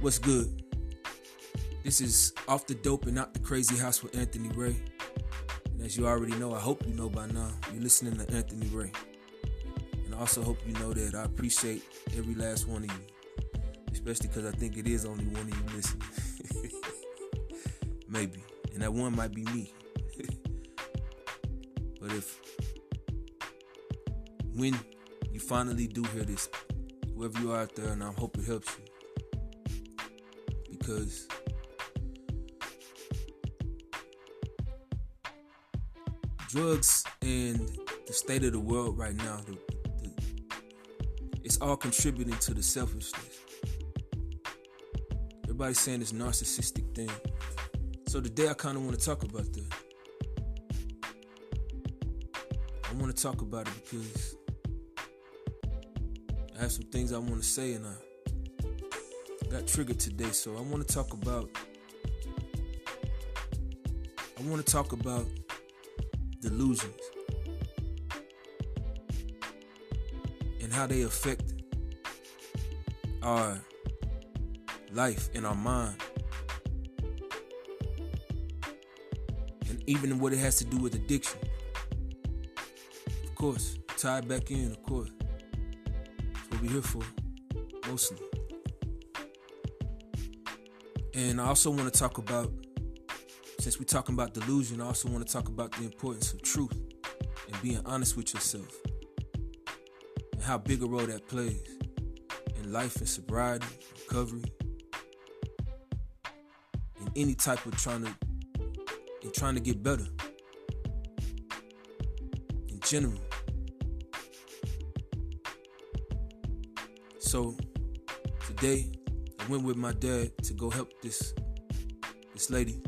What's good? This is Off the Dope and Not the Crazy House with Anthony Ray. And as you already know, I hope you know by now, you're listening to Anthony Ray. And I also hope you know that I appreciate every last one of you, especially because I think it is only one of you listening. Maybe. And that one might be me. but if, when you finally do hear this, whoever you are out there, and I hope it helps you because drugs and the state of the world right now, the, the, it's all contributing to the selfishness. Everybody's saying this narcissistic thing. So today I kind of want to talk about that. I want to talk about it because I have some things I want to say and I got triggered today, so I want to talk about. I want to talk about delusions and how they affect our life and our mind, and even what it has to do with addiction. Of course, tie back in. Of course, that's what we're here for, mostly. And I also want to talk about, since we're talking about delusion, I also want to talk about the importance of truth and being honest with yourself and how big a role that plays in life and sobriety, recovery, in any type of trying to in trying to get better in general. So today went with my dad to go help this this lady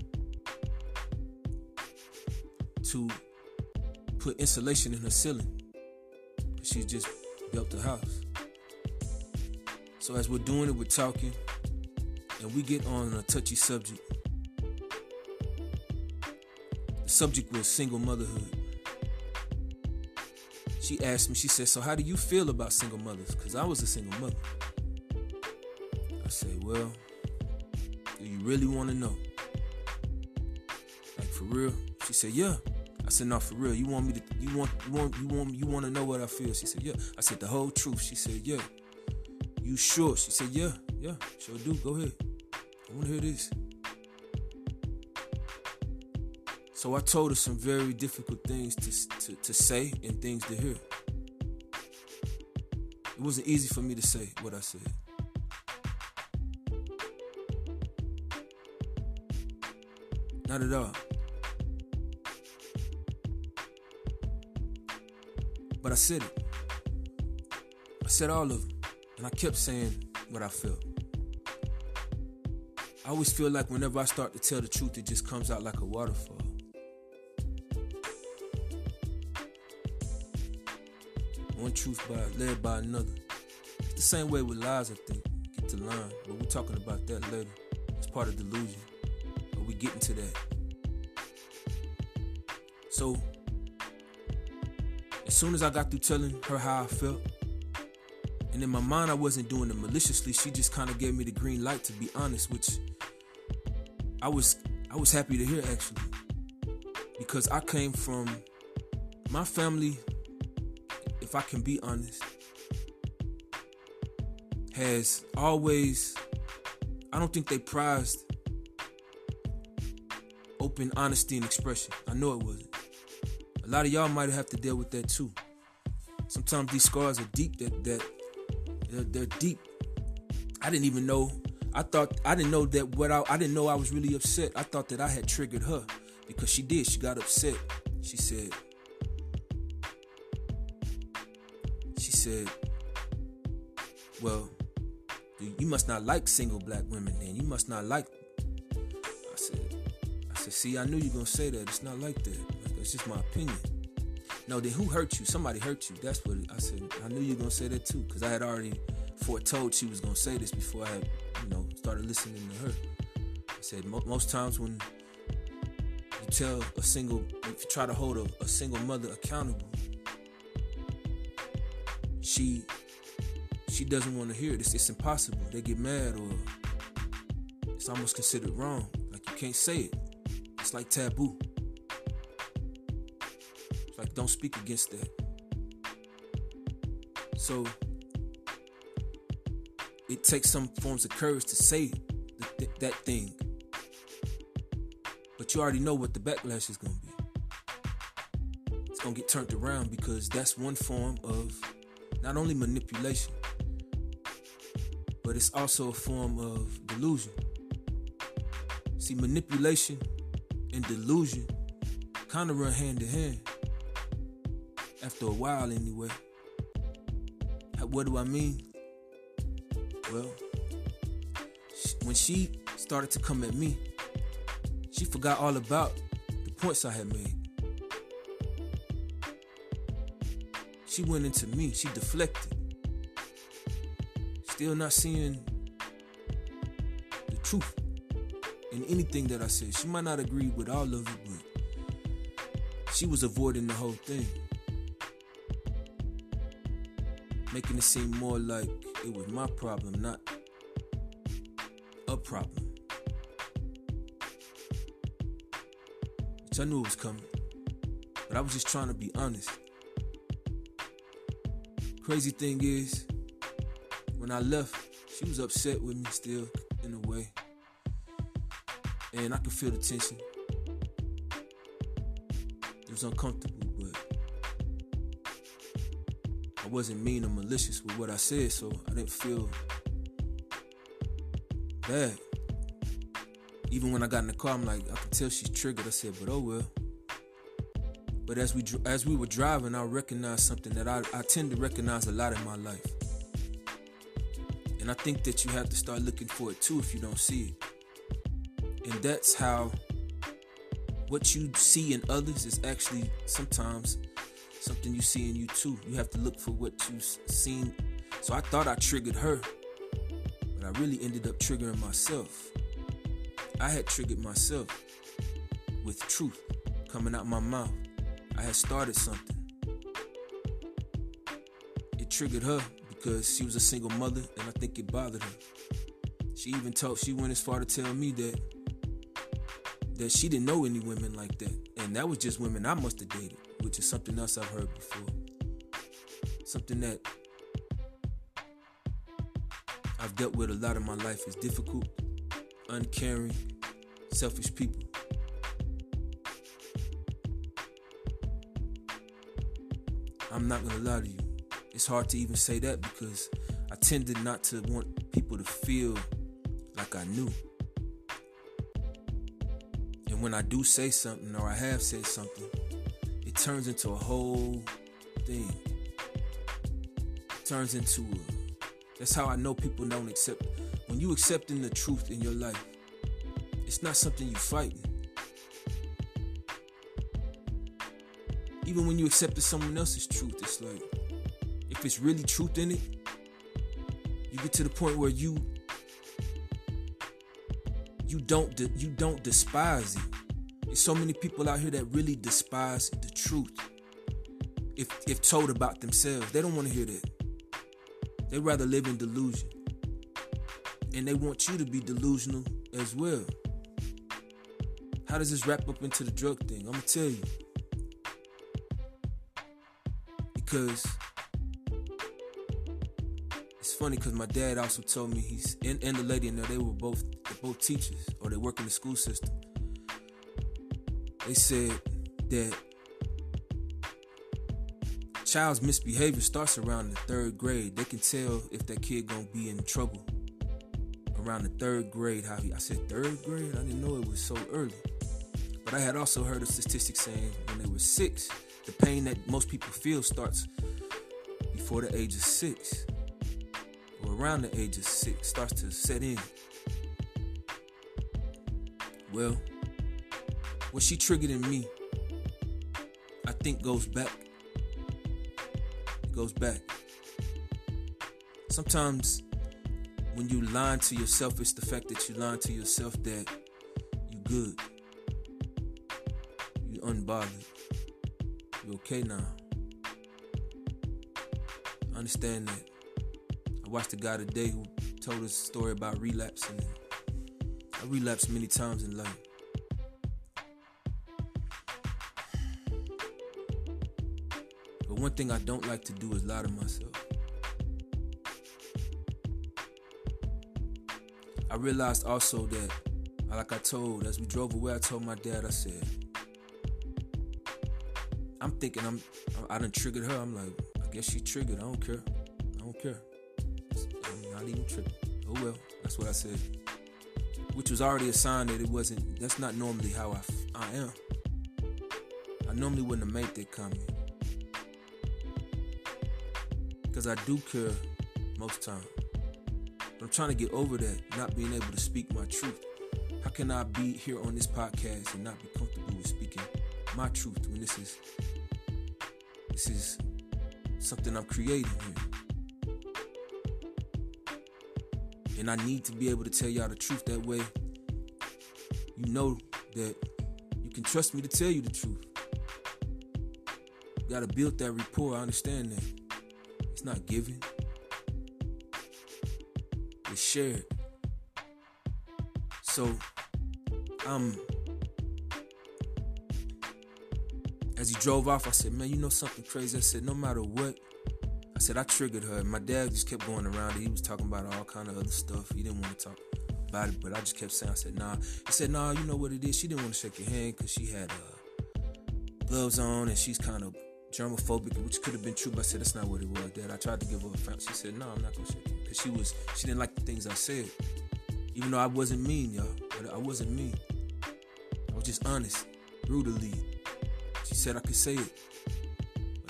to put insulation in her ceiling. She just built the house. So as we're doing it, we're talking, and we get on a touchy subject. The subject was single motherhood. She asked me, she said, So how do you feel about single mothers? Because I was a single mother. Well, do you really want to know? Like for real? She said, yeah. I said, no, for real. You want me to? You want? You want? You want? You want to know what I feel? She said, yeah. I said the whole truth. She said, yeah. You sure? She said, yeah, yeah. Sure do. Go ahead. I want to hear this. So I told her some very difficult things to, to, to say and things to hear. It wasn't easy for me to say what I said. Not at all. But I said it. I said all of them. And I kept saying what I felt. I always feel like whenever I start to tell the truth, it just comes out like a waterfall. One truth by led by another. It's the same way with lies, I think. Get to learn, but we're talking about that later. It's part of delusion we get into that. So, as soon as I got through telling her how I felt, and in my mind I wasn't doing it maliciously, she just kind of gave me the green light to be honest, which I was I was happy to hear actually. Because I came from my family, if I can be honest, has always I don't think they prized open honesty and expression. I know it wasn't. A lot of y'all might have to deal with that too. Sometimes these scars are deep. That that they're, they're deep. I didn't even know. I thought I didn't know that what I I didn't know I was really upset. I thought that I had triggered her because she did. She got upset. She said. She said, "Well, you must not like single black women. Then you must not like said, see, I knew you were gonna say that. It's not like that. It's just my opinion. No, then who hurt you? Somebody hurt you. That's what I said. I knew you were gonna say that too, because I had already foretold she was gonna say this before I had, you know, started listening to her. I said most times when you tell a single, if you try to hold a, a single mother accountable, she she doesn't want to hear it. It's, it's impossible. They get mad or it's almost considered wrong. Like you can't say it. It's like taboo. It's like don't speak against that. So it takes some forms of courage to say th- that thing. But you already know what the backlash is going to be. It's going to get turned around because that's one form of not only manipulation, but it's also a form of delusion. See, manipulation and delusion kind of run hand in hand. After a while, anyway. What do I mean? Well, when she started to come at me, she forgot all about the points I had made. She went into me, she deflected. Still not seeing the truth in anything that I said. She might not agree with all of it, but she was avoiding the whole thing. Making it seem more like it was my problem, not a problem. Which I knew it was coming. But I was just trying to be honest. Crazy thing is, when I left, she was upset with me still, in a way. And I could feel the tension. It was uncomfortable, but I wasn't mean or malicious with what I said, so I didn't feel bad. Even when I got in the car, I'm like, I could tell she's triggered. I said, but oh well. But as we as we were driving, I recognized something that I, I tend to recognize a lot in my life. And I think that you have to start looking for it too if you don't see it. And that's how what you see in others is actually sometimes something you see in you too. You have to look for what you've seen. So I thought I triggered her, but I really ended up triggering myself. I had triggered myself with truth coming out my mouth. I had started something. It triggered her because she was a single mother and I think it bothered her. She even told she went as far to tell me that that she didn't know any women like that. And that was just women I must have dated, which is something else I've heard before. Something that I've dealt with a lot of my life is difficult, uncaring, selfish people. I'm not gonna lie to you. It's hard to even say that because I tended not to want people to feel like I knew. When I do say something or I have said something, it turns into a whole thing. It turns into a that's how I know people don't accept when you accepting the truth in your life, it's not something you fighting. even when you accepted someone else's truth, it's like if it's really truth in it, you get to the point where you you don't de- you don't despise it. There's so many people out here that really despise the truth. If if told about themselves, they don't want to hear that. They rather live in delusion. And they want you to be delusional as well. How does this wrap up into the drug thing? I'm gonna tell you. because it's funny because my dad also told me he's and, and the lady in there they were both both teachers or they work in the school system. They said that child's misbehavior starts around the third grade. They can tell if that kid gonna be in trouble around the third grade. How I said third grade? I didn't know it was so early. But I had also heard a statistic saying when they were six, the pain that most people feel starts before the age of six or around the age of six starts to set in. Well, what she triggered in me, I think goes back. It goes back. Sometimes when you lie to yourself, it's the fact that you lie to yourself that you're good. you're unbothered. you're okay now? Understand that. I watched a guy today who told us a story about relapsing. I relapsed many times in life. But one thing I don't like to do is lie to myself. I realized also that, like I told, as we drove away, I told my dad, I said, I'm thinking I'm, I done triggered her. I'm like, I guess she triggered. I don't care. I don't care. I'm not even triggered. Oh well, that's what I said. Which was already a sign that it wasn't, that's not normally how I, I am. I normally wouldn't have made that comment. Because I do care most times. But I'm trying to get over that, not being able to speak my truth. How can I be here on this podcast and not be comfortable with speaking my truth when this is this is something I'm creating here? And I need to be able to tell y'all the truth that way. You know that you can trust me to tell you the truth. You gotta build that rapport. I understand that. It's not given it's shared. So, um, as he drove off, I said, "Man, you know something crazy?" I said, "No matter what." I said I triggered her. My dad just kept going around it. He was talking about all kind of other stuff. He didn't want to talk about it, but I just kept saying, I said, nah. He said, nah, you know what it is? She didn't want to shake your hand because she had uh, gloves on and she's kind of germophobic, which could have been true, but I said that's not what it was. Dad, I tried to give her a. She said, no, I'm not gonna shake you because she was she didn't like the things I said, even though I wasn't mean, y'all. I wasn't mean. I was just honest, brutally. She said I could say it,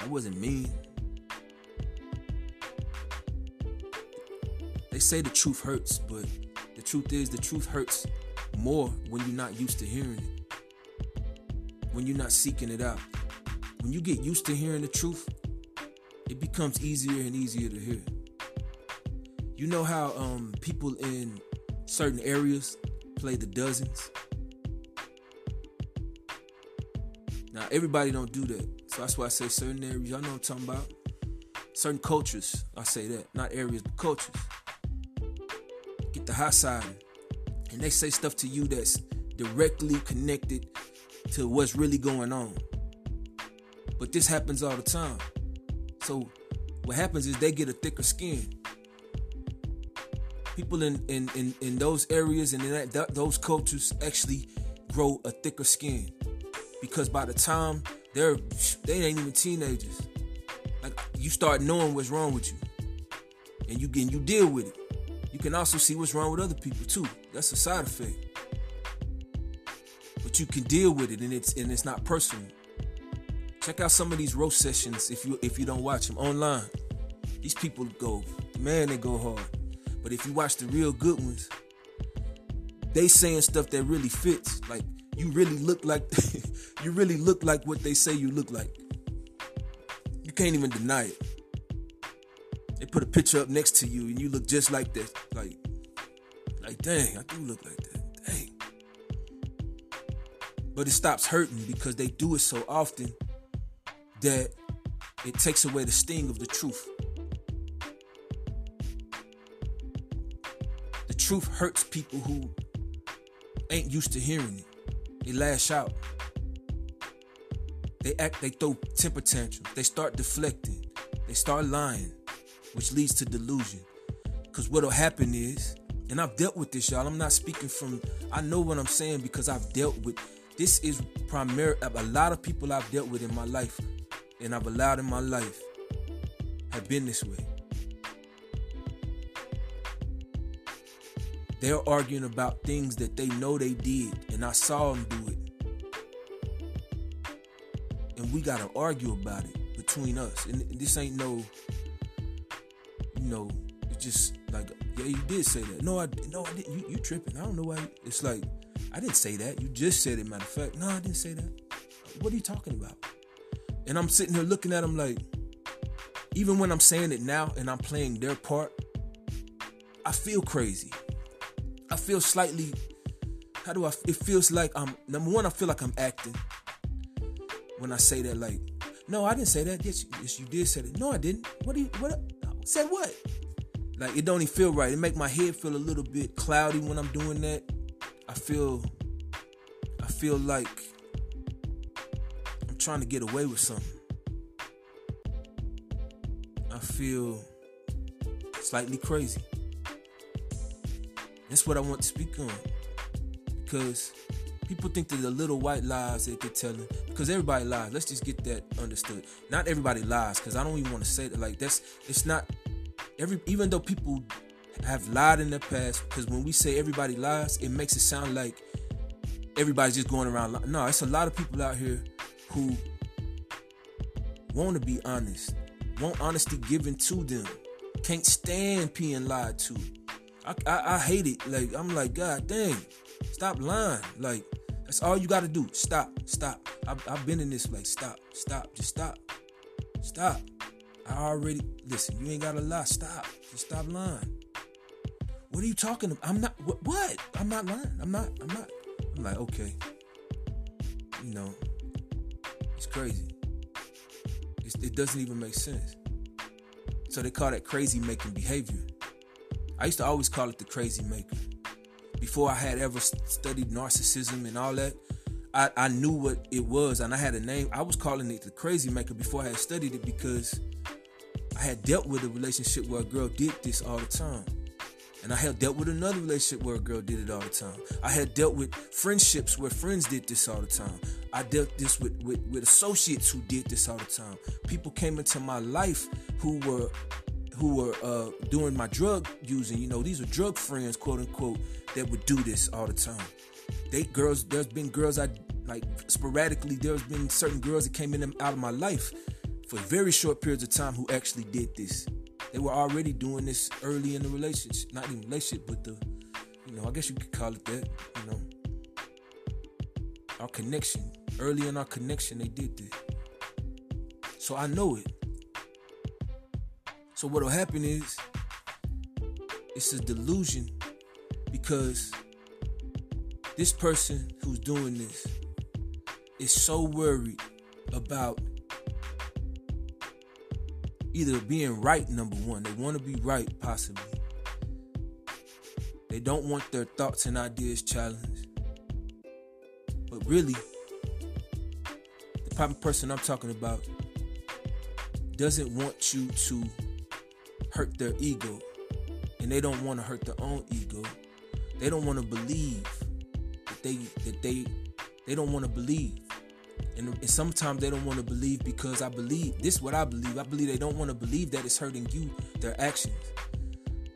I wasn't mean. Say the truth hurts, but the truth is the truth hurts more when you're not used to hearing it. When you're not seeking it out. When you get used to hearing the truth, it becomes easier and easier to hear. You know how um, people in certain areas play the dozens? Now everybody don't do that. So that's why I say certain areas. I know what I'm talking about. Certain cultures, I say that. Not areas, but cultures. Hot side. And they say stuff to you that's directly connected to what's really going on. But this happens all the time. So what happens is they get a thicker skin. People in in in, in those areas and in that, that, those cultures actually grow a thicker skin because by the time they're they ain't even teenagers. Like you start knowing what's wrong with you, and you can you deal with it. You can also see what's wrong with other people too. That's a side effect. But you can deal with it, and it's and it's not personal. Check out some of these roast sessions if you if you don't watch them online. These people go, man, they go hard. But if you watch the real good ones, they saying stuff that really fits. Like you really look like you really look like what they say you look like. You can't even deny it. Put a picture up next to you and you look just like that. Like, like dang, I do look like that. Dang. But it stops hurting because they do it so often that it takes away the sting of the truth. The truth hurts people who ain't used to hearing it. They lash out. They act, they throw temper tantrums. They start deflecting. They start lying, which leads to delusion. Because what'll happen is, and I've dealt with this, y'all. I'm not speaking from, I know what I'm saying because I've dealt with, this is primary, a lot of people I've dealt with in my life and I've allowed in my life have been this way. They're arguing about things that they know they did, and I saw them do it. And we gotta argue about it between us. And this ain't no, know, it's just like, yeah, you did say that. No, I no, I didn't. You, you tripping? I don't know why. It's like, I didn't say that. You just said it. Matter of fact, no, I didn't say that. What are you talking about? And I'm sitting here looking at him like, even when I'm saying it now and I'm playing their part, I feel crazy. I feel slightly, how do I, it feels like I'm, number one, I feel like I'm acting when I say that, like, no, I didn't say that. Yes, yes you did say that. No, I didn't. What do you, what, said what? Like, it don't even feel right. It make my head feel a little bit cloudy when I'm doing that. I feel I feel like I'm trying to get away with something. I feel slightly crazy. That's what I want to speak on. Because people think that the little white lies that they're telling, because everybody lies. Let's just get that understood. Not everybody lies, because I don't even want to say that. Like that's it's not every even though people have lied in the past, because when we say everybody lies, it makes it sound like everybody's just going around. Li- no, it's a lot of people out here who want to be honest, want honesty given to them, can't stand being lied to. I, I, I hate it. Like I'm like, God dang, stop lying. Like that's all you got to do. Stop, stop. I've, I've been in this. Like stop, stop, just stop, stop. I already listen. You ain't gotta lie. Stop. Just stop lying. What are you talking about? I'm not. What? what? I'm not lying. I'm not. I'm not. I'm like, okay. You know, it's crazy. It's, it doesn't even make sense. So they call that crazy making behavior. I used to always call it the crazy maker. Before I had ever studied narcissism and all that, I, I knew what it was and I had a name. I was calling it the crazy maker before I had studied it because I had dealt with a relationship where a girl did this all the time. And I had dealt with another relationship where a girl did it all the time. I had dealt with friendships where friends did this all the time. I dealt this with, with, with associates who did this all the time. People came into my life who were who were uh, doing my drug using. You know, these are drug friends, quote unquote, that would do this all the time. They girls, there's been girls I like sporadically. There's been certain girls that came in and out of my life for very short periods of time who actually did this. They were already doing this early in the relationship, not even relationship, but the, you know, I guess you could call it that. You know, our connection early in our connection, they did this. So I know it. So what'll happen is it's a delusion because this person who's doing this is so worried about either being right, number one, they want to be right, possibly. They don't want their thoughts and ideas challenged. But really, the type of person I'm talking about doesn't want you to hurt their ego. And they don't want to hurt their own ego. They don't want to believe that they that they they don't want to believe and, and sometimes they don't want to believe because I believe this is what I believe. I believe they don't want to believe that it's hurting you, their actions,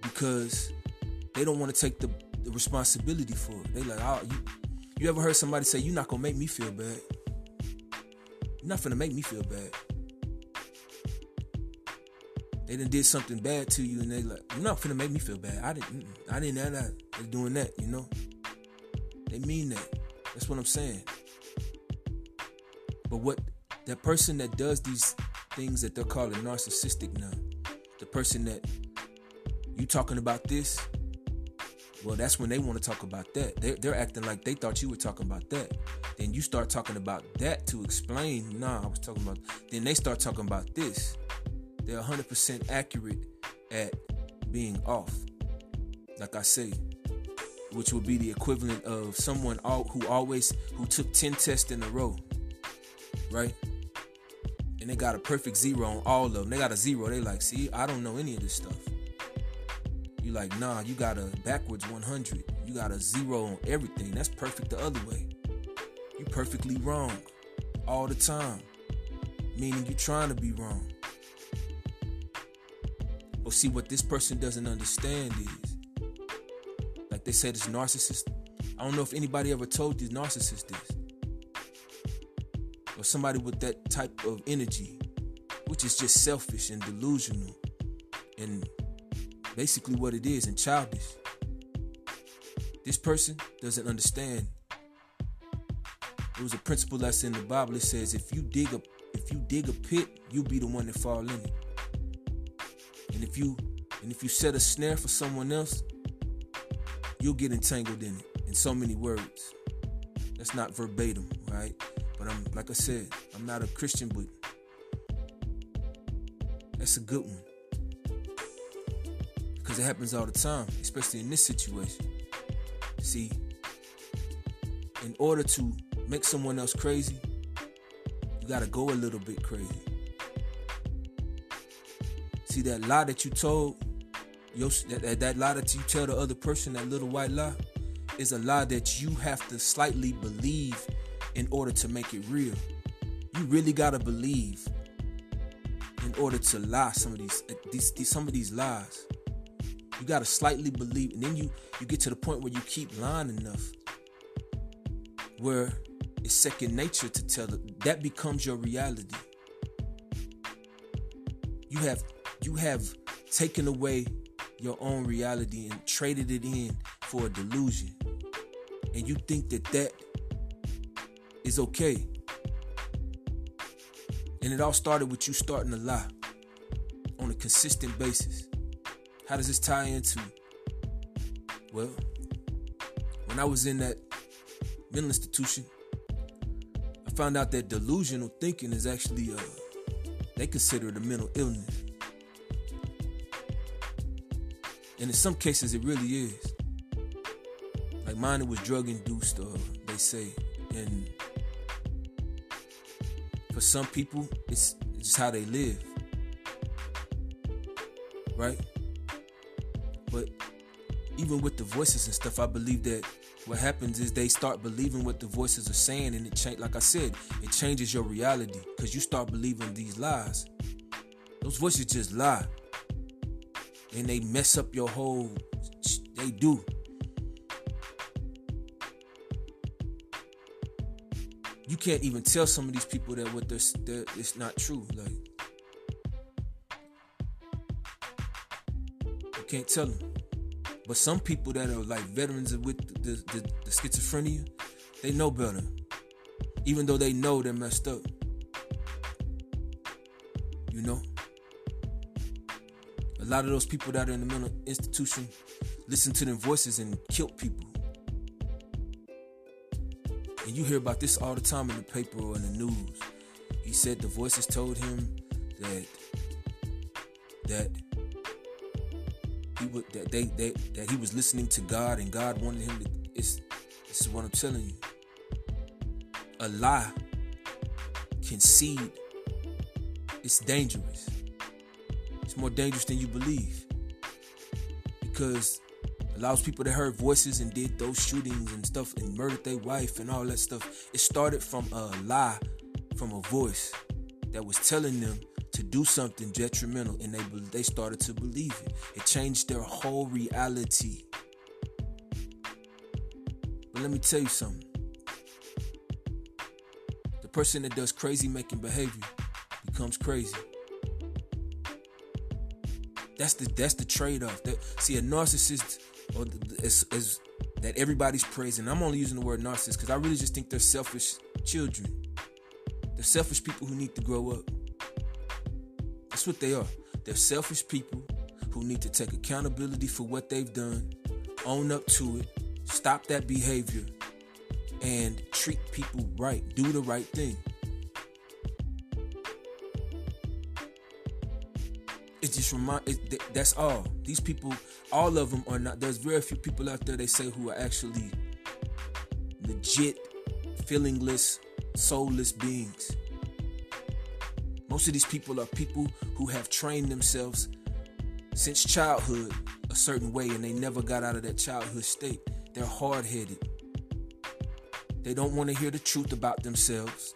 because they don't want to take the, the responsibility for it. They like, oh, you, you ever heard somebody say, "You're not gonna make me feel bad. You're not gonna make me feel bad." They done did something bad to you, and they like, "You're not gonna make me feel bad." I didn't. I didn't know that. They're doing that, you know. They mean that. That's what I'm saying. But what that person that does these things that they're calling narcissistic now, the person that you talking about this, well, that's when they want to talk about that. They're, they're acting like they thought you were talking about that. Then you start talking about that to explain, nah, I was talking about. Then they start talking about this. They're 100% accurate at being off. Like I say, which would be the equivalent of someone who always who took 10 tests in a row right? And they got a perfect zero on all of them. They got a zero. They like, see, I don't know any of this stuff. You like, nah, you got a backwards 100. You got a zero on everything. That's perfect the other way. You perfectly wrong all the time, meaning you're trying to be wrong. But see, what this person doesn't understand is, like they said, it's narcissist. I don't know if anybody ever told these narcissists this or somebody with that type of energy, which is just selfish and delusional and basically what it is and childish. This person doesn't understand. It was a principle that's in the Bible. It says if you dig a if you dig a pit, you'll be the one that fall in it. And if you and if you set a snare for someone else, you'll get entangled in it. In so many words. That's not verbatim, right? But I'm like I said, I'm not a Christian, but that's a good one. Because it happens all the time, especially in this situation. See, in order to make someone else crazy, you gotta go a little bit crazy. See that lie that you told, your, that, that lie that you tell the other person, that little white lie, is a lie that you have to slightly believe in order to make it real. You really gotta believe in order to lie some of these, uh, these, these some of these lies. You gotta slightly believe, and then you you get to the point where you keep lying enough, where it's second nature to tell. That becomes your reality. You have you have taken away your own reality and traded it in for a delusion, and you think that that is okay. And it all started with you starting to lie on a consistent basis. How does this tie into? Well, when I was in that mental institution, I found out that delusional thinking is actually uh, they consider it a mental illness. And in some cases, it really is. Like mine, it was drug induced, uh, they say. And for some people, it's, just how they live. Right? But even with the voices and stuff, I believe that what happens is they start believing what the voices are saying, and it change. Like I said, it changes your reality because you start believing these lies. Those voices just lie, and they mess up your whole. They do. You can't even tell some of these people that what they're, they're it's not true. Like you can't tell them. But some people that are like veterans with the, the, the schizophrenia, they know better. Even though they know they're messed up. Lot of those people that are in the mental institution listen to their voices and kill people. And you hear about this all the time in the paper or in the news. He said the voices told him that that he would that they, they that he was listening to God and God wanted him to it's this is what I'm telling you. A lie can seed it's dangerous. It's more dangerous than you believe. Because allows people that heard voices and did those shootings and stuff and murdered their wife and all that stuff. It started from a lie, from a voice that was telling them to do something detrimental and they they started to believe it. It changed their whole reality. But let me tell you something. The person that does crazy making behavior becomes crazy. That's the that's the trade-off. That see a narcissist or is, is that everybody's praising. I'm only using the word narcissist because I really just think they're selfish children. They're selfish people who need to grow up. That's what they are. They're selfish people who need to take accountability for what they've done, own up to it, stop that behavior, and treat people right. Do the right thing. Just remind. It, that's all. These people, all of them are not. There's very few people out there they say who are actually legit, feelingless, soulless beings. Most of these people are people who have trained themselves since childhood a certain way and they never got out of that childhood state. They're hard headed. They don't want to hear the truth about themselves.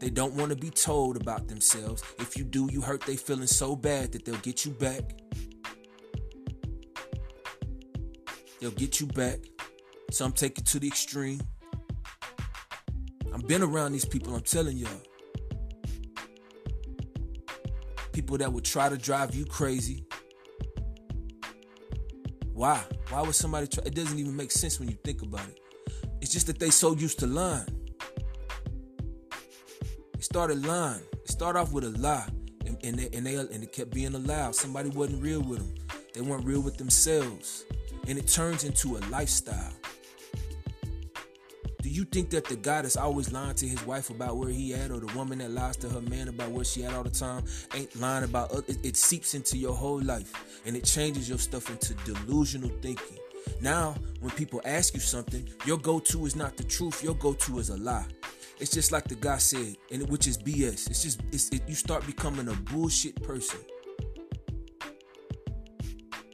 They don't want to be told about themselves. If you do, you hurt their feelings so bad that they'll get you back. They'll get you back. Some take it to the extreme. I've been around these people, I'm telling y'all people that would try to drive you crazy. Why? Why would somebody try? It doesn't even make sense when you think about it. It's just that they so used to lying. Started lying. It started off with a lie, and, and they, and they and it kept being a lie. Somebody wasn't real with them. They weren't real with themselves, and it turns into a lifestyle Do you think that the guy that's always lying to his wife about where he at, or the woman that lies to her man about where she at all the time, ain't lying about it, it seeps into your whole life and it changes your stuff into delusional thinking. Now, when people ask you something, your go-to is not the truth. Your go-to is a lie. It's just like the guy said, and which is BS. It's just it's, it, you start becoming a bullshit person.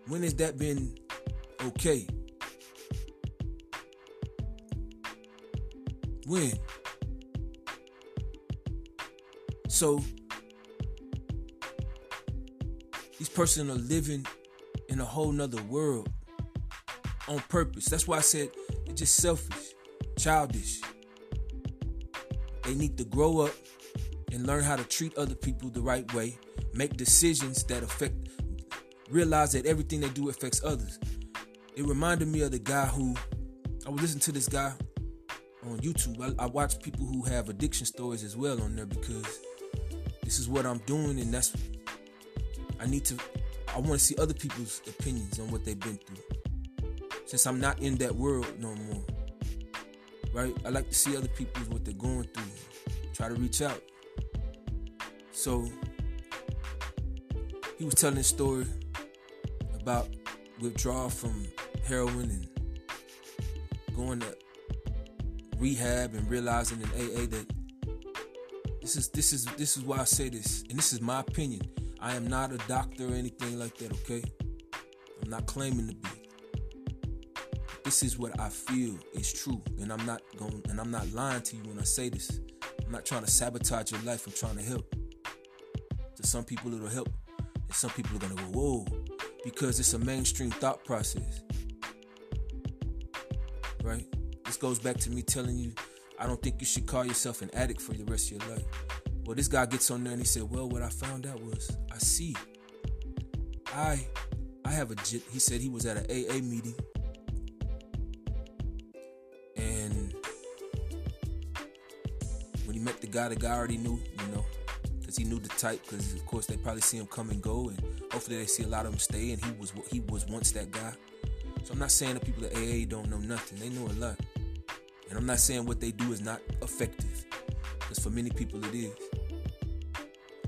When has that been okay? When? So these persons are living in a whole nother world on purpose. That's why I said it's just selfish, childish. They need to grow up and learn how to treat other people the right way, make decisions that affect, realize that everything they do affects others. It reminded me of the guy who, I was listening to this guy on YouTube. I, I watch people who have addiction stories as well on there because this is what I'm doing and that's, I need to, I want to see other people's opinions on what they've been through. Since I'm not in that world no more right? I like to see other people what they're going through. Try to reach out. So he was telling a story about withdrawal from heroin and going to rehab and realizing in AA that this is this is this is why I say this, and this is my opinion. I am not a doctor or anything like that, okay? I'm not claiming to be this is what I feel is true, and I'm not going and I'm not lying to you when I say this. I'm not trying to sabotage your life. I'm trying to help. To some people it'll help, and some people are gonna go whoa, because it's a mainstream thought process, right? This goes back to me telling you, I don't think you should call yourself an addict for the rest of your life. Well, this guy gets on there and he said, well, what I found out was I see. I I have a he said he was at an AA meeting guy, the guy already knew, you know, because he knew the type. Because of course they probably see him come and go, and hopefully they see a lot of them stay. And he was he was once that guy. So I'm not saying the people at AA don't know nothing. They know a lot, and I'm not saying what they do is not effective, because for many people it is.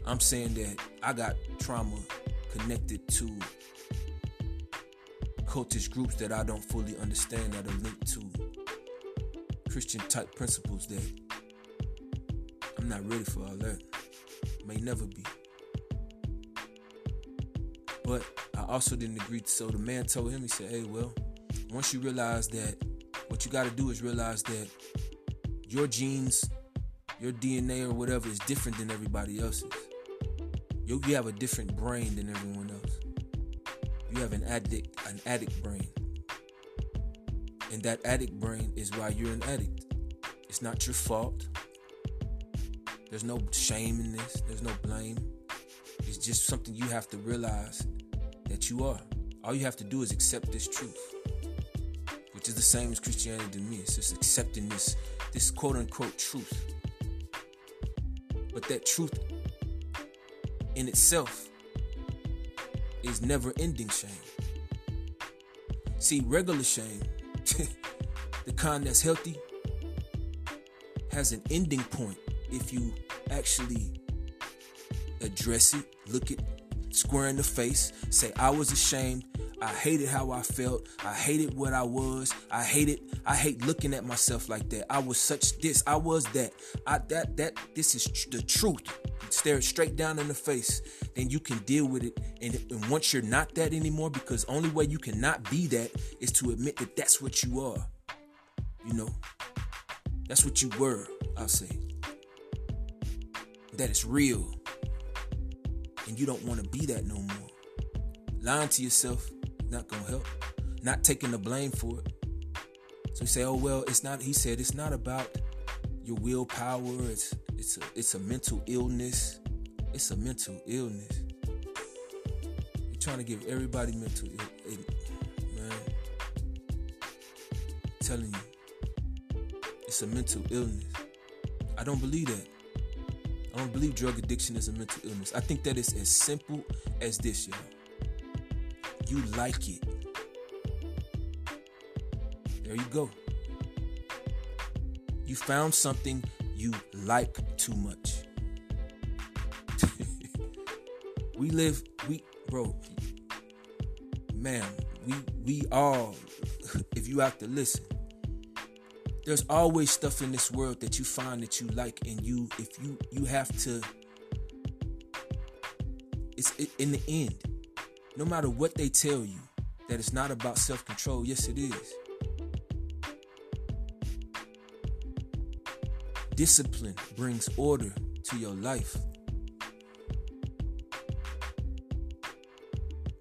I'm saying that I got trauma connected to cultish groups that I don't fully understand that are linked to Christian type principles that I'm not ready for all that. May never be. But I also didn't agree. So the man told him, he said, hey, well, once you realize that, what you got to do is realize that your genes, your DNA or whatever is different than everybody else's. You, you have a different brain than everyone else. You have an addict, an addict brain. And that addict brain is why you're an addict. It's not your fault. There's no shame in this, there's no blame. It's just something you have to realize that you are. All you have to do is accept this truth, which is the same as Christianity to me. It's just accepting this, this quote unquote truth. But that truth in itself is never ending shame. See, regular shame, the kind that's healthy, has an ending point if you actually address it, look it square in the face, say, I was ashamed. I hated how I felt. I hated what I was. I hated. I hate looking at myself like that. I was such this. I was that. I that that. This is tr- the truth. Stare it straight down in the face. Then you can deal with it. And, and once you're not that anymore, because only way you cannot be that is to admit that that's what you are. You know, that's what you were. I'll say that it's real. And you don't want to be that no more. Lying to yourself not gonna help. Not taking the blame for it. So you say, oh well, it's not he said it's not about your willpower, it's it's a it's a mental illness. It's a mental illness. You're trying to give everybody mental Ill, man. I'm telling you. It's a mental illness. I don't believe that. I don't believe drug addiction is a mental illness. I think that is as simple as this, y'all. You like it. There you go. You found something you like too much. we live, we, bro, man, we we all, if you have to listen, there's always stuff in this world that you find that you like, and you if you you have to. It's in the end, no matter what they tell you, that it's not about self control. Yes, it is. Discipline brings order to your life.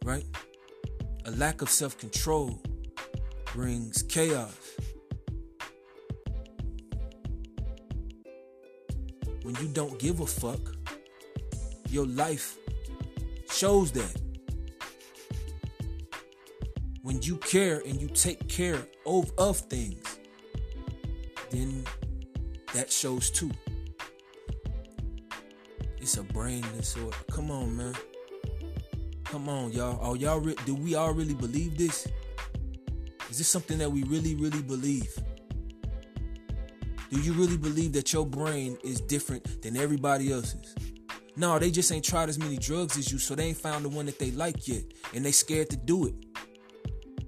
Right? A lack of self control brings chaos. You don't give a fuck, your life shows that. When you care and you take care of, of things, then that shows too. It's a brain disorder. Come on, man. Come on, y'all. Oh, y'all. Re- do we all really believe this? Is this something that we really, really believe? Do you really believe that your brain is different than everybody else's? No, they just ain't tried as many drugs as you, so they ain't found the one that they like yet, and they scared to do it.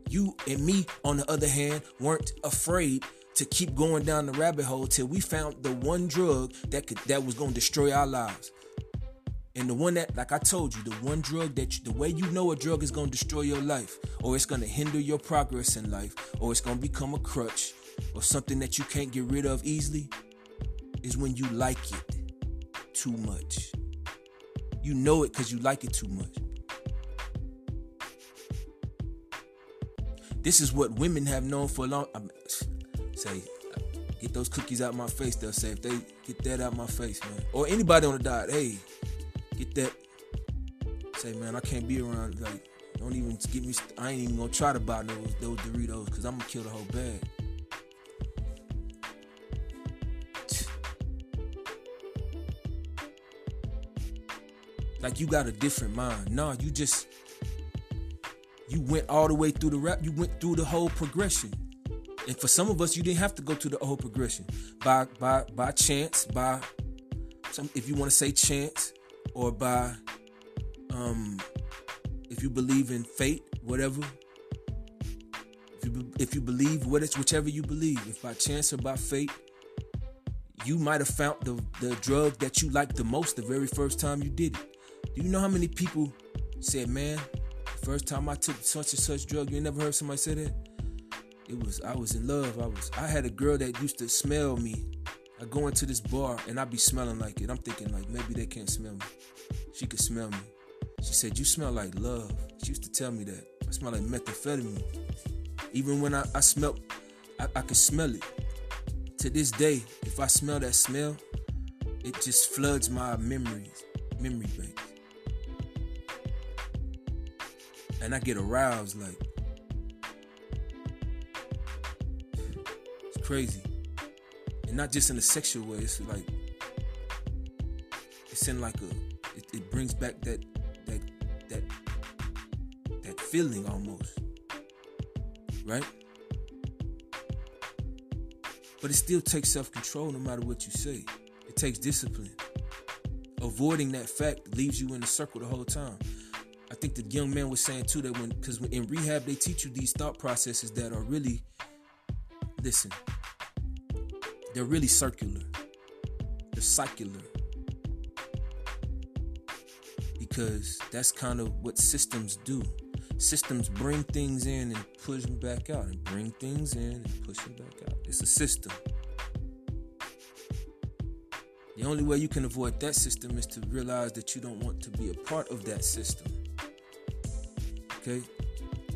You and me, on the other hand, weren't afraid to keep going down the rabbit hole till we found the one drug that could that was going to destroy our lives. And the one that, like I told you, the one drug that you, the way you know a drug is going to destroy your life, or it's going to hinder your progress in life, or it's going to become a crutch, or something that you can't get rid of easily, is when you like it too much. You know it because you like it too much. This is what women have known for a long. I say, get those cookies out my face. They'll say if they get that out my face, man, or anybody on the diet, hey, get that. Say, man, I can't be around. Like, don't even get me. I ain't even gonna try to buy those those Doritos because I'm gonna kill the whole bag. Like you got a different mind. Nah, you just you went all the way through the rap. You went through the whole progression. And for some of us, you didn't have to go through the whole progression by by by chance, by some if you want to say chance, or by um if you believe in fate, whatever. If you if you believe what it's whichever you believe, if by chance or by fate, you might have found the the drug that you liked the most the very first time you did it. Do you know how many people said, "Man, first time I took such and such drug, you never heard somebody say that." It was I was in love. I was I had a girl that used to smell me. I go into this bar and I be smelling like it. I'm thinking like maybe they can't smell me. She could smell me. She said, You smell like love. She used to tell me that. I smell like methamphetamine. Even when I, I smell I, I could smell it. To this day, if I smell that smell, it just floods my memories, memory banks. And I get aroused like it's crazy. And not just in a sexual way, it's like it's in like a it, it brings back that that that that feeling almost. Right? But it still takes self-control no matter what you say. It takes discipline. Avoiding that fact leaves you in a circle the whole time. I think the young man was saying too that when because in rehab they teach you these thought processes that are really listen, they're really circular. They're circular. Because that's kind of what systems do. Systems bring things in and push them back out, and bring things in and push them back out. It's a system. The only way you can avoid that system is to realize that you don't want to be a part of that system. Okay?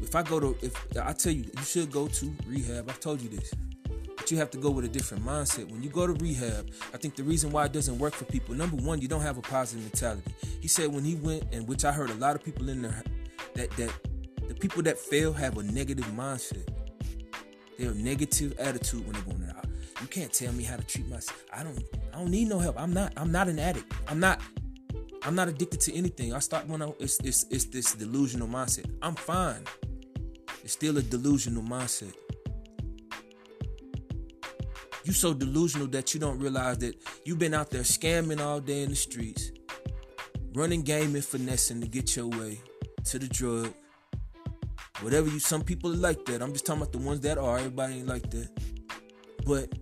If I go to, if I tell you, you should go to rehab, I've told you this But you have to go with a different mindset. When you go to rehab, I think the reason why it doesn't work for people, number one, you don't have a positive mentality. He said when he went, and which I heard a lot of people in there, that that the people that fail have a negative mindset. They have a negative attitude when they're going there. You can't tell me how to treat myself. I don't. I don't need no help. I'm not. I'm not an addict. I'm not. I'm not addicted to anything. I start when I, it's, it's it's this delusional mindset. I'm fine. It's still a delusional mindset. You so delusional that you don't realize that you've been out there scamming all day in the streets, running game and finessing to get your way to the drug, Whatever you, some people like that. I'm just talking about the ones that are. Everybody ain't like that. But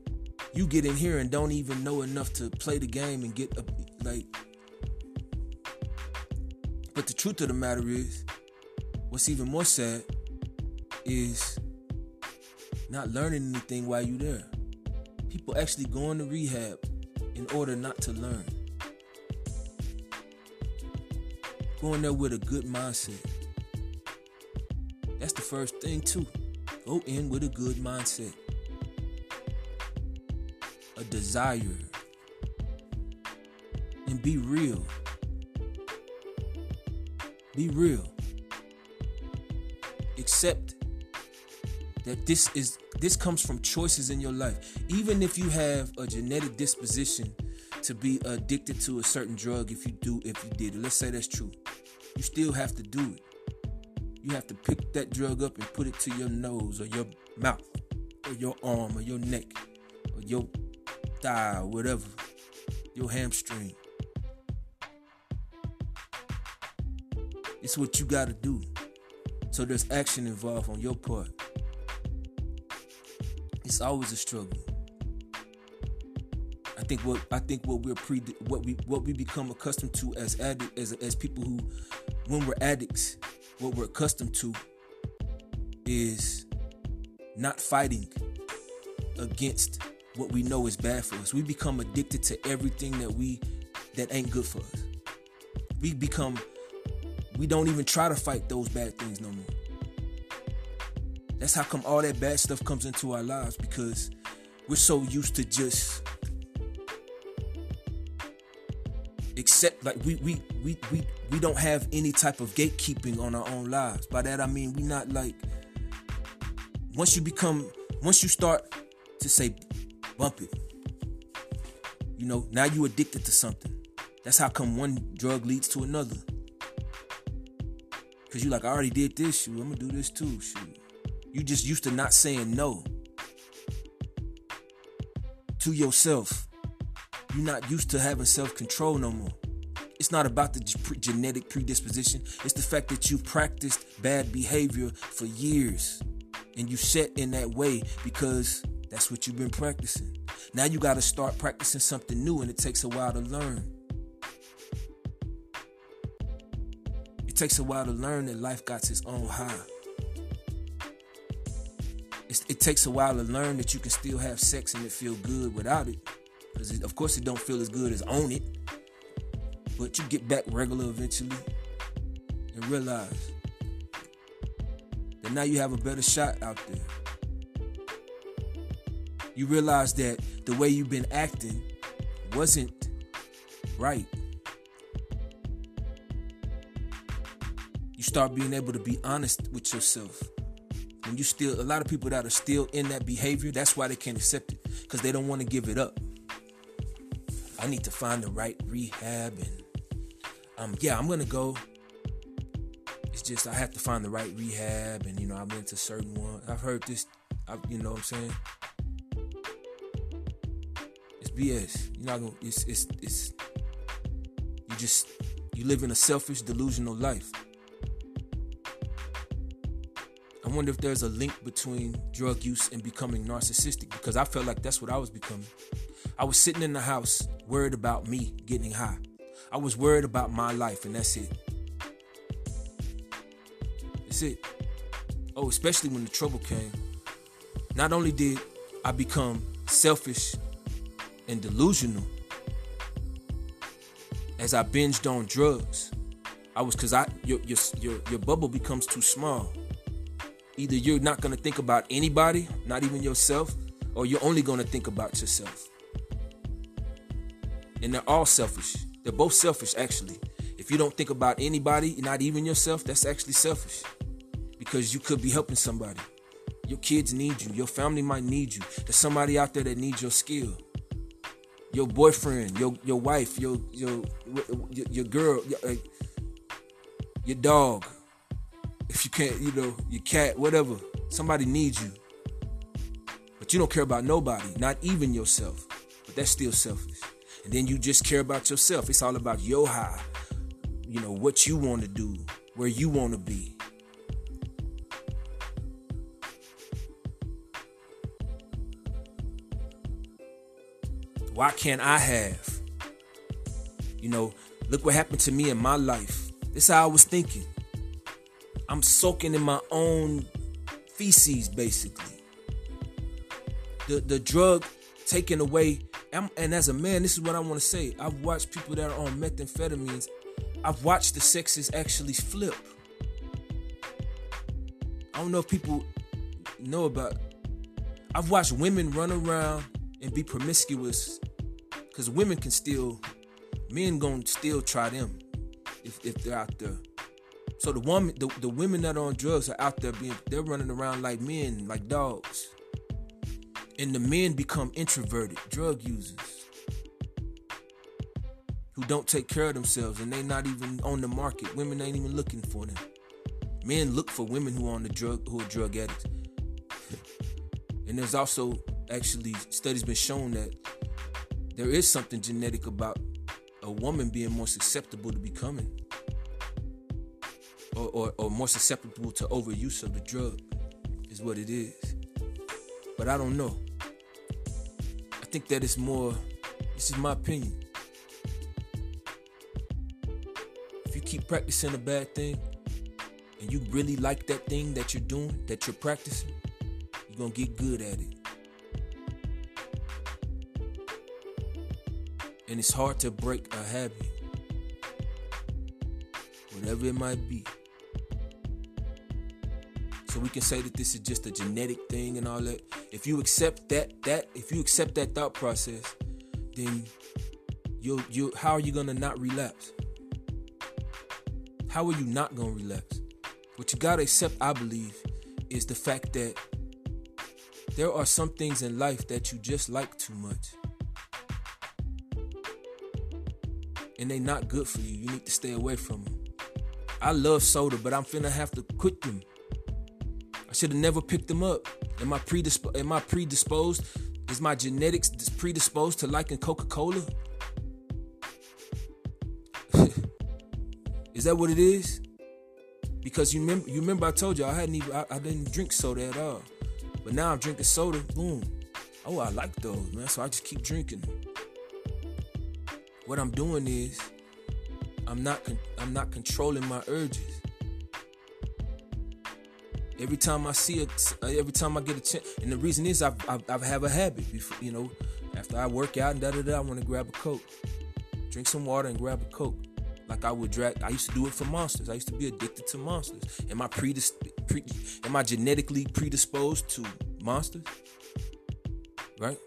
you get in here and don't even know enough to play the game and get a, like. But the truth of the matter is, what's even more sad is not learning anything while you're there. People actually going to rehab in order not to learn. Going there with a good mindset. That's the first thing, too. Go in with a good mindset, a desire, and be real. Be real. Accept that this is this comes from choices in your life. Even if you have a genetic disposition to be addicted to a certain drug if you do if you did. Let's say that's true. You still have to do it. You have to pick that drug up and put it to your nose or your mouth or your arm or your neck or your thigh or whatever. Your hamstring. It's what you got to do. So there's action involved on your part. It's always a struggle. I think what I think what we're pre what we what we become accustomed to as addict as as people who when we're addicts, what we're accustomed to is not fighting against what we know is bad for us. We become addicted to everything that we that ain't good for us. We become we don't even try to fight those bad things no more. That's how come all that bad stuff comes into our lives because we're so used to just accept like we we we we we don't have any type of gatekeeping on our own lives. By that I mean we not like once you become once you start to say bump it. You know, now you addicted to something. That's how come one drug leads to another. Cause you like, I already did this, shoot. I'm gonna do this too, shoot. You just used to not saying no to yourself. You're not used to having self control no more. It's not about the genetic predisposition, it's the fact that you practiced bad behavior for years and you set in that way because that's what you've been practicing. Now you got to start practicing something new and it takes a while to learn. It takes a while to learn that life got its own high it takes a while to learn that you can still have sex and it feel good without it. Because of course it don't feel as good as own it. But you get back regular eventually and realize that now you have a better shot out there. You realize that the way you've been acting wasn't right. Start being able to be honest with yourself. When you still a lot of people that are still in that behavior that's why they can't accept it because they don't want to give it up. I need to find the right rehab and um yeah i'm gonna go. It's just i have to find the right rehab and you know i've been to certain one i've heard this I, you know what i'm saying? It's bs you're not gonna it's it's it's you just you live in a selfish delusional life I wonder if there's a link between drug use and becoming narcissistic because I felt like that's what I was becoming. I was sitting in the house worried about me getting high. I was worried about my life, and that's it. That's it. Oh, especially when the trouble came. Not only did I become selfish and delusional as I binged on drugs, I was because I your, your your your bubble becomes too small Either you're not going to think about anybody, not even yourself, or you're only going to think about yourself. And they're all selfish. They're both selfish, actually. If you don't think about anybody, not even yourself, that's actually selfish. Because you could be helping somebody. Your kids need you. Your family might need you. There's somebody out there that needs your skill. Your boyfriend, your your wife, your your your, girl, your, uh, your dog, if you can't, you know, your cat, whatever, somebody needs you. But you don't care about nobody, not even yourself. But that's still selfish. And then you just care about yourself. It's all about your high, you know, what you want to do, where you want to be. Why can't I have? You know, look what happened to me in my life. This how I was thinking. I'm soaking in my own feces, basically. The the drug taken away. and as a man, this is what I want to say. I've watched people that are on methamphetamines. I've watched the sexes actually flip. I don't know if people know about. I've watched women run around and be promiscuous because women can still men gonna still try them if, if they're out there. So the woman, the, the women that are on drugs are out there being, they're running around like men, like dogs. And the men become introverted, drug users who don't take care of themselves and they're not even on the market. Women ain't even looking for them. Men look for women who are on the drug who are drug addicts. and there's also actually studies been shown that there is something genetic about a woman being more susceptible to becoming or, or, or more susceptible to overuse of the drug is what it is. But I don't know. I think that it's more, this is my opinion. If you keep practicing a bad thing and you really like that thing that you're doing, that you're practicing, you're to get good at it. And it's hard to break a habit, whatever it might be. So we can say that this is just a genetic thing and all that. If you accept that, that if you accept that thought process, then you you how are you gonna not relapse? How are you not gonna relapse? What you gotta accept, I believe, is the fact that there are some things in life that you just like too much. and they not good for you. You need to stay away from them. I love soda, but I'm finna have to quit them. Should have never picked them up. Am I predisposed? Am I predisposed? Is my genetics predisposed to liking Coca-Cola? is that what it is? Because you remember, you remember I told you I hadn't even I, I didn't drink soda at all, but now I'm drinking soda. Boom. Oh, I like those, man. So I just keep drinking. What I'm doing is I'm not con- I'm not controlling my urges. Every time I see it, uh, every time I get a chance, and the reason is I've, I've, I've have a habit. Before, you know, after I work out and da da da, I want to grab a coke, drink some water, and grab a coke. Like I would drag. I used to do it for monsters. I used to be addicted to monsters. Am I predis- pre- Am I genetically predisposed to monsters? Right.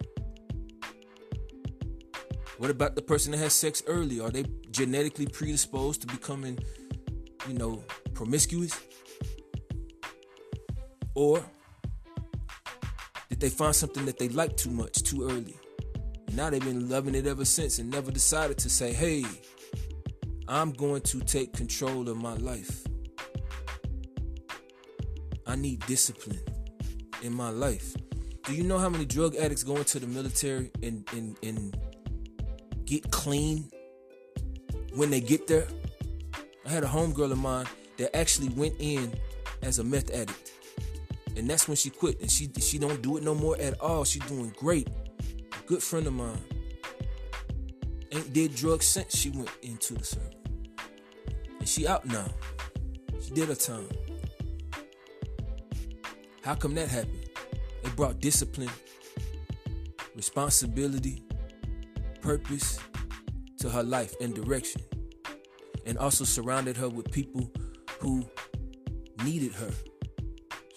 What about the person that has sex early? Are they genetically predisposed to becoming, you know, promiscuous? Or did they find something that they like too much too early? And now they've been loving it ever since and never decided to say, hey, I'm going to take control of my life. I need discipline in my life. Do you know how many drug addicts go into the military and, and, and get clean when they get there. I had a homegirl of mine that actually went in as a meth addict. And that's when she quit. And she she don't do it no more at all. She's doing great. Good friend of mine. Ain't did drugs since she went into the service. And she out now. She did her time. How come that happened? It brought discipline, responsibility, purpose to her life and direction, and also surrounded her with people who needed her.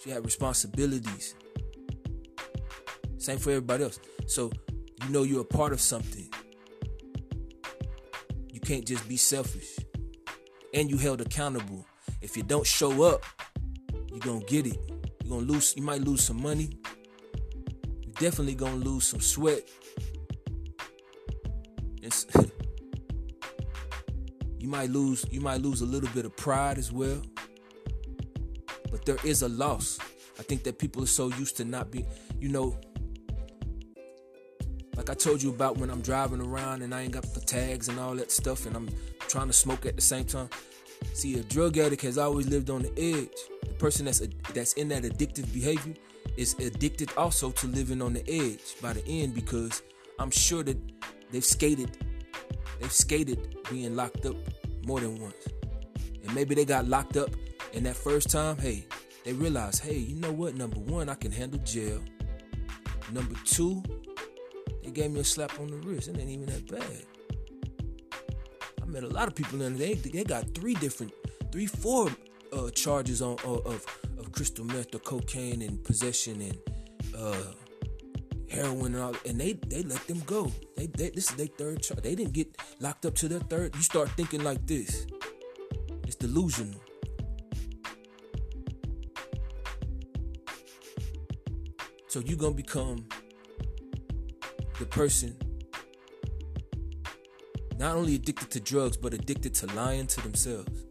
She had responsibilities. Same for everybody else. So you know you're a part of something. You can't just be selfish. And you held accountable. If you don't show up, you're gonna get it. You're gonna lose, you might lose some money. You're definitely gonna lose some sweat you might lose you might lose a little bit of pride as well. There is a loss. I think that people are so used to not being, you know, like I told you about when I'm driving around and I ain't got the tags and all that stuff and I'm trying to smoke at the same time. See, a drug addict has always lived on the edge. The person that's that's in that addictive behavior is addicted also to living on the edge by the end because I'm sure that they've skated, they've skated being locked up more than once. And maybe they got locked up and that first time, hey, they realized, hey, you know what? Number one, I can handle jail. Number two, they gave me a slap on the wrist. It ain't even that bad. I met a lot of people in there. They, they got three different, three, four uh, charges on uh, of of crystal meth or cocaine and possession and uh, heroin and all, and they they let them go. They, they this is their third charge. They didn't get locked up to their third. You start thinking like this. It's delusional. So you're gonna become the person not only addicted to drugs but addicted to lying to themselves.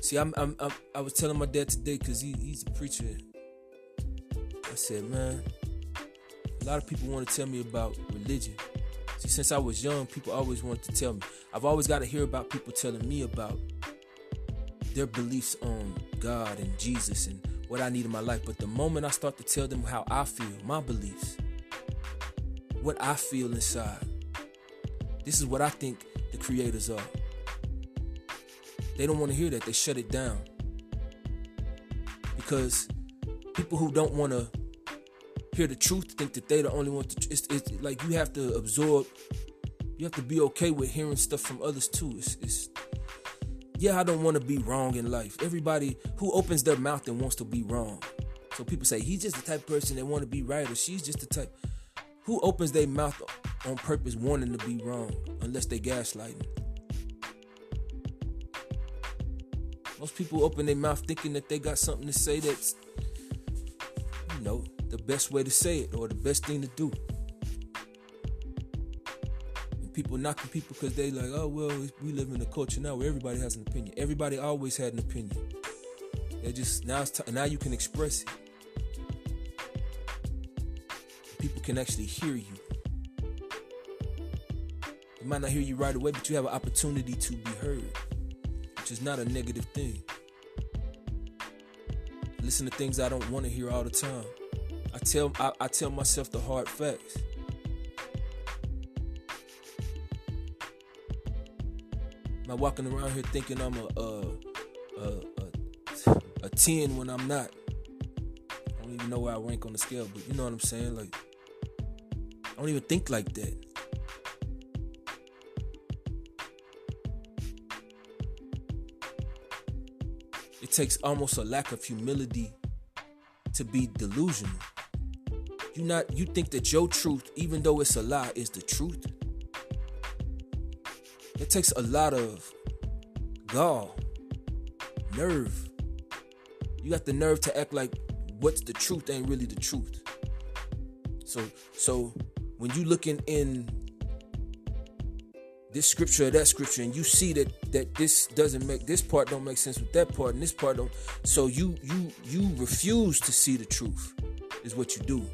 See, I'm, I'm, I'm i was telling my dad today because he, he's a preacher. I said, man, a lot of people want to tell me about religion. See, since I was young, people always wanted to tell me. I've always got to hear about people telling me about their beliefs on God and Jesus and what I need in my life. But the moment I start to tell them how I feel, my beliefs, what I feel inside, this is what I think the creators are. They don't want to hear that. They shut it down. Because people who don't want to hear the truth think that they're the only one to it's, it's like you have to absorb you have to be okay with hearing stuff from others too it's, it's yeah, I don't want to be wrong in life. Everybody who opens their mouth and wants to be wrong. So people say he's just the type of person that want to be right, or she's just the type who opens their mouth on purpose wanting to be wrong, unless they gaslighting. Most people open their mouth thinking that they got something to say that's, you know, the best way to say it or the best thing to do people knocking people because they like, oh well, we live in a culture now where everybody has an opinion. Everybody always had an opinion. They just now it's t- now you can express it. People can actually hear you. They might not hear you right away, but you have an opportunity to be heard, which is not a negative thing. listen to things I don't want to hear all the time. I tell I, I tell myself the hard facts. I walking around here thinking I'm a a, a, a, a 10 when I'm not? I don't even know where I rank on the scale, but you know what I'm saying? Like, I don't even think like that. It takes almost a lack of humility to be delusional. You not you think that your truth, even though it's a lie, is the truth. It takes a lot of gall, nerve. You got the nerve to act like what's the truth ain't really the truth. So so when you looking in this scripture or that scripture and you see that that this doesn't make this part don't make sense with that part and this part don't so you you you refuse to see the truth is what you do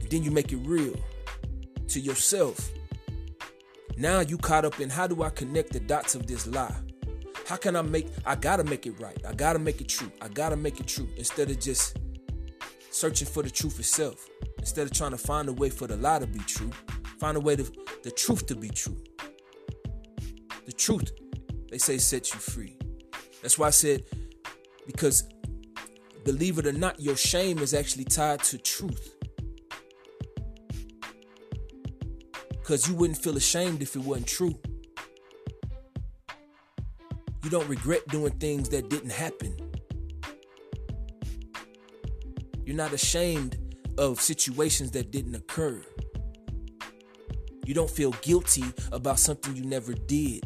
and then you make it real to yourself now you caught up in how do I connect the dots of this lie? How can I make I gotta make it right. I gotta make it true. I gotta make it true. Instead of just searching for the truth itself. Instead of trying to find a way for the lie to be true, find a way to the truth to be true. The truth, they say, sets you free. That's why I said, because believe it or not, your shame is actually tied to truth. Because you wouldn't feel ashamed if it wasn't true. You don't regret doing things that didn't happen. You're not ashamed of situations that didn't occur. You don't feel guilty about something you never did.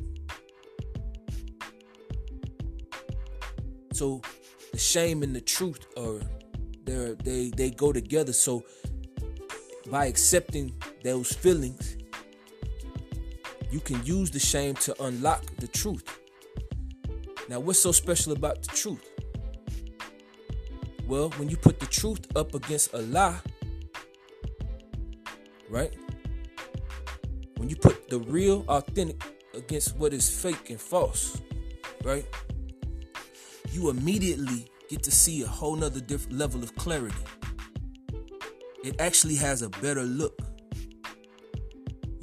So the shame and the truth are they they go together. So by accepting those feelings, you can use the shame to unlock the truth. Now, what's so special about the truth? Well, when you put the truth up against a lie, right? When you put the real, authentic against what is fake and false, right? You immediately get to see a whole nother different level of clarity. It actually has a better look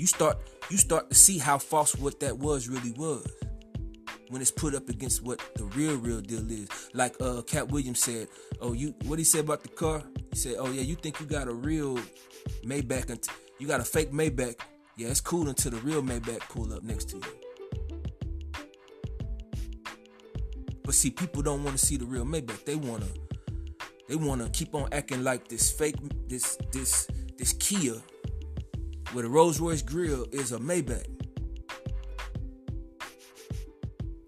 you start you start to see how false what that was really was when it's put up against what the real real deal is. Like uh Katt Williams said, "Oh, you what he said about the car? He said, "Oh yeah, you think you got a real Maybach and you got a fake Maybach? Yeah, it's cool until the real Maybach pull up next to you." But see, people don't want to see the real Maybach. They wanna they wanna keep on acting like this fake this this this Kia with a Rolls Royce grill is a Maybach.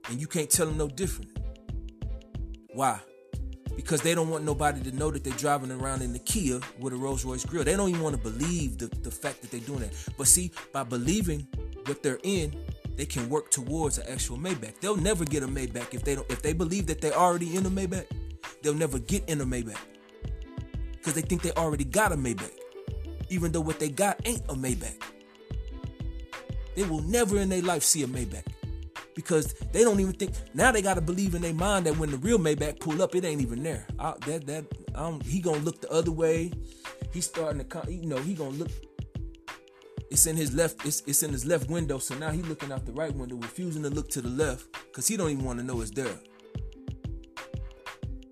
And you can't tell them no different. Why? Because they don't want nobody to know that they're driving around in the Kia with a Rolls Royce grill. They don't even want to believe the, the fact that they're doing that. But see, by believing what they're in, they can work towards an actual Maybach. They'll never get a Maybach if they don't if they believe that they're already in a Maybach. They'll never get in a Maybach because they think they already got a Maybach, even though what they got ain't a Maybach. They will never in their life see a Maybach because they don't even think now they got to believe in their mind that when the real Maybach pull up, it ain't even there. I, that that um, he gonna look the other way. He's starting to, you know, he gonna look it's in his left it's, it's in his left window so now he looking out the right window refusing to look to the left because he don't even want to know it's there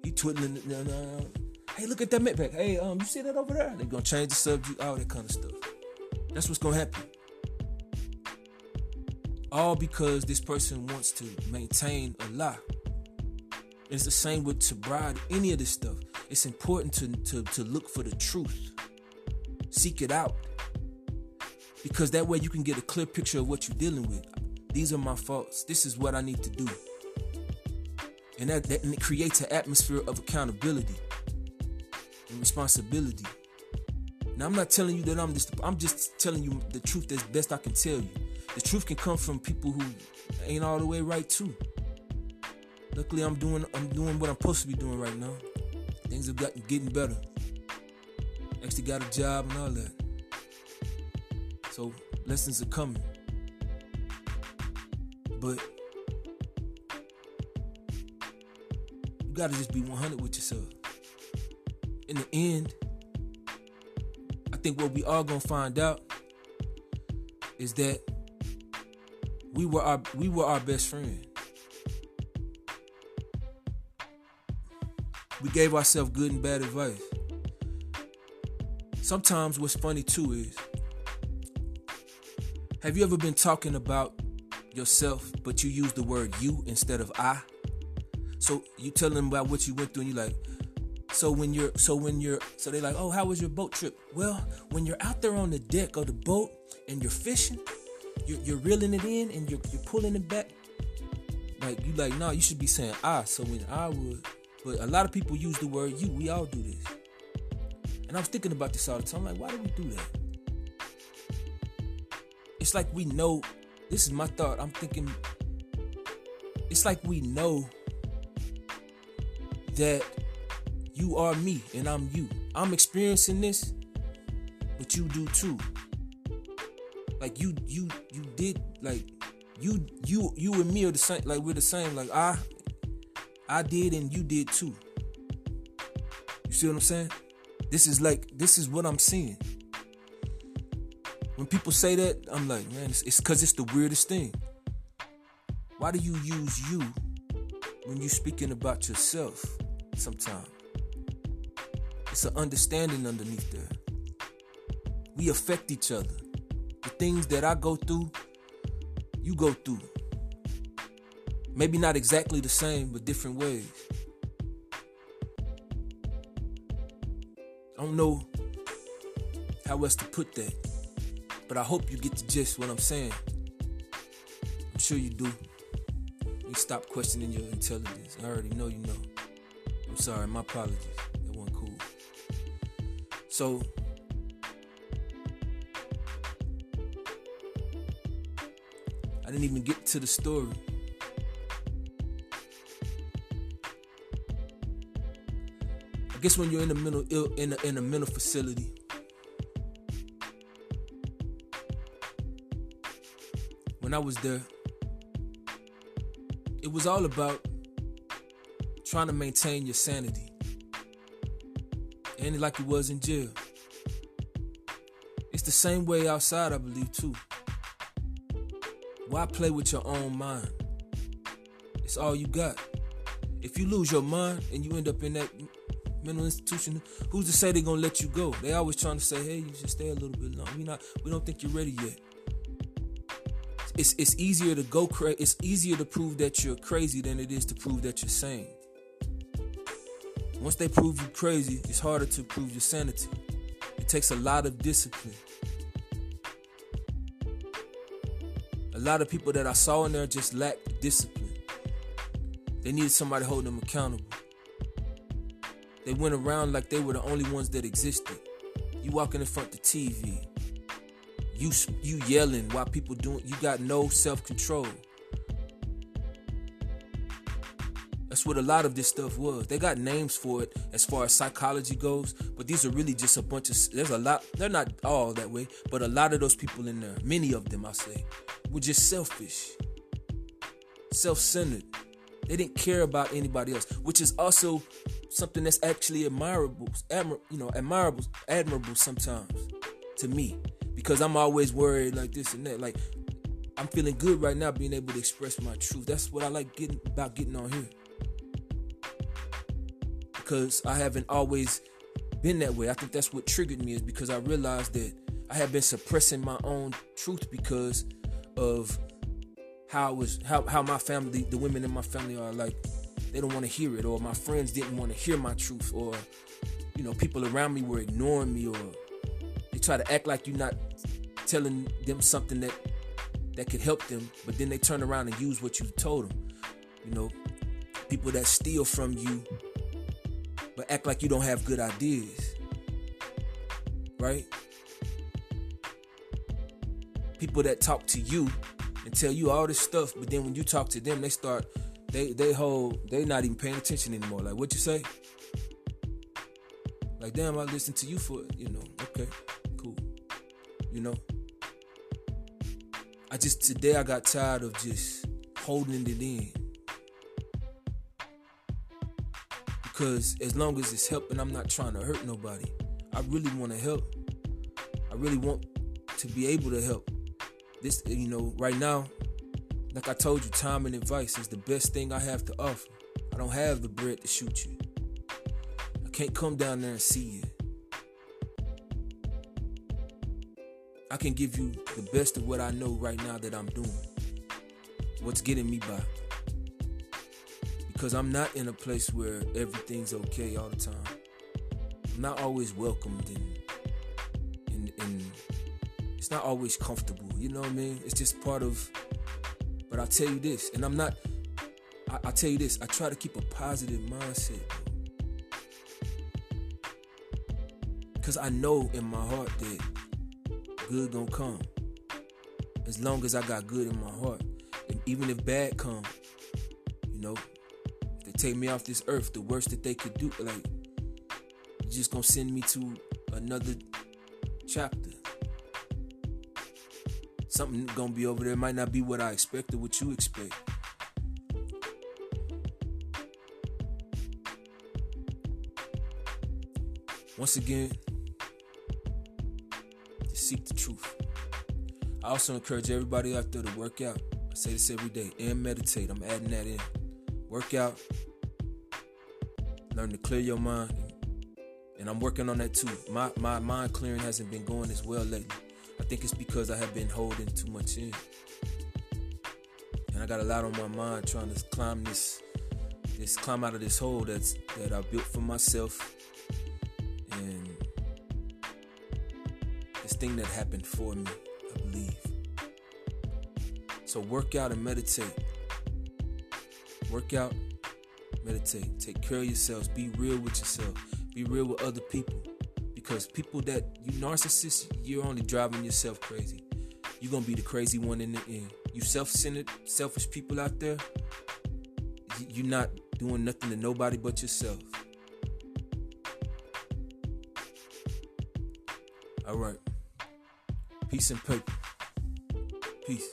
he twiddling no, no, no. Hey look at that Maybach hey um you see that over there? They're gonna change the subject all that kind of stuff. That's what's gonna happen. All because this person wants to maintain a lie. It's the same with sobriety any of this stuff. It's important to, to, to look for the truth. Seek it out. Because that way you can get a clear picture of what you're dealing with. These are my faults. This is what I need to do. And that, that and it creates an atmosphere of accountability and responsibility. Now I'm not telling you that I'm just I'm just telling you the truth as best I can tell you. The truth can come from people who ain't all the way right too. Luckily I'm doing I'm doing what I'm supposed to be doing right now. Things have gotten getting better. Actually got a job and all that. So lessons are coming. But you gotta just be 100 with yourself. In the end, I think what we are gonna find out is that we were our we were our best friend. We gave ourselves good and bad advice. Sometimes what's funny too is have you ever been talking about yourself, but you use the word you instead of I? So you tell them about what you went through, and you're like, so when you're, so when you're, so they like, oh, how was your boat trip? Well, when you're out there on the deck of the boat and you're fishing, you're, you're reeling it in and you're, you're pulling it back. Like you like, no, you should be saying I. So when I would, but a lot of people use the word you. We all do this. And I was thinking about this all the time. Like, why do we do that? it's like we know this is my thought i'm thinking it's like we know that you are me and i'm you. I'm experiencing this but you do too. Like you you you did like you you you and me are the same like we're the same. Like i i did and you did too. You see what i'm saying? This is like this is what i'm seeing. When people say that, I'm like, man, it's because it's, it's the weirdest thing. Why do you use you when you're speaking about yourself sometimes? It's an understanding underneath there. We affect each other. The things that I go through, you go through. Maybe not exactly the same, but different ways. I don't know how else to put that. But I hope you get the gist what I'm saying. I'm sure you do. You stop questioning your intelligence. I already know you know. I'm sorry, my apologies. So I didn't even get to the story. I guess when you're in a mental Ill, in a, in a mental facility, when I was there, it was all about trying to maintain your sanity. And like it was in jail. It's the same way outside, I believe, too. Why play with your own mind? It's all you got. If you lose your mind and you end up in that mental institution, who's to say they're gonna let you go? They always trying to say, "Hey, you should stay a little bit longer." We not, we don't think you're ready yet. It's it's easier to go crazy. It's easier to prove that you're crazy than it is to prove that you're sane. Once they prove you crazy, it's harder to prove your sanity. It takes a lot of discipline. A lot of people that I saw in there just lacked discipline. They needed somebody holding them accountable. They went around like they were the only ones that existed. You walking in front of the TV, you you yelling while people doing. You got no self What a lot of this stuff was. They got names for it as far as psychology goes, but these are really just a bunch of. There's a lot. They're not all that way, but a lot of those people in there, many of them, I say, were just selfish, self-centered. They didn't care about anybody else, which is also something that's actually admirable, admir- you know, admirable, admirable sometimes to me, because I'm always worried like this and that. Like I'm feeling good right now, being able to express my truth. That's what I like getting about getting on here, because I haven't always been that way. I think that's what triggered me is because I realized that I have been suppressing my own truth because of how it was how, how my family the women in my family are like they don't want to hear it or my friends didn't want to hear my truth or you know people around me were ignoring me or they try to act like you're not telling them something that that could help them but then they turn around and use what you told them you know people that steal from you but act like you don't have good ideas right people that talk to you and tell you all this stuff, but then when you talk to them, they start they they hold they not even paying attention anymore. Like what you say? Like damn, I listened to you for you know. Okay, cool. You know. I just today I got tired of just holding it in. Because as long as it's helping, I'm not trying to hurt nobody. I really want to help. I really want to be able to help this, you know, right now, like I told you, time and advice is the best thing I have to offer. I don't have the bread to shoot you. I can't come down there and see you. I can give you the best of what I know right now that I'm doing. What's getting me by. Because I'm not in a place where everything's okay all the time. I'm not always welcomed and, and, and it's not always comfortable. You know what I mean? It's just part of. But I'll tell you this, and I'm not. I, will tell you this. I try to keep a positive mindset, Cause I know in my heart that good gonna come. As long as I got good in my heart, and even if bad come, you know, take me off this earth, the worst that they could do, like, you're just gonna send me to another chapter something gonna be over there might not be what I expected, what you expect. Once again, to seek the truth. I also encourage everybody out there to work out. I say this every day and meditate. I'm adding that in. Work out, learn to clear your mind, and I'm working on that too. My my mind clearing hasn't been going as well lately. I think it's because I have been holding too much in. And I got a lot on my mind trying to climb this this climb out of this hole that's that I built for myself and this thing that happened for me, I believe. So work out and meditate. Work out, meditate. Take care of yourselves. Be real with yourself. Be real with other people because people that you narcissists, you're only driving yourself crazy. You're gonna be the crazy one in the end. You self-centered, selfish people out there, you're not doing nothing to nobody but yourself. All right. Peace and paper. Peace.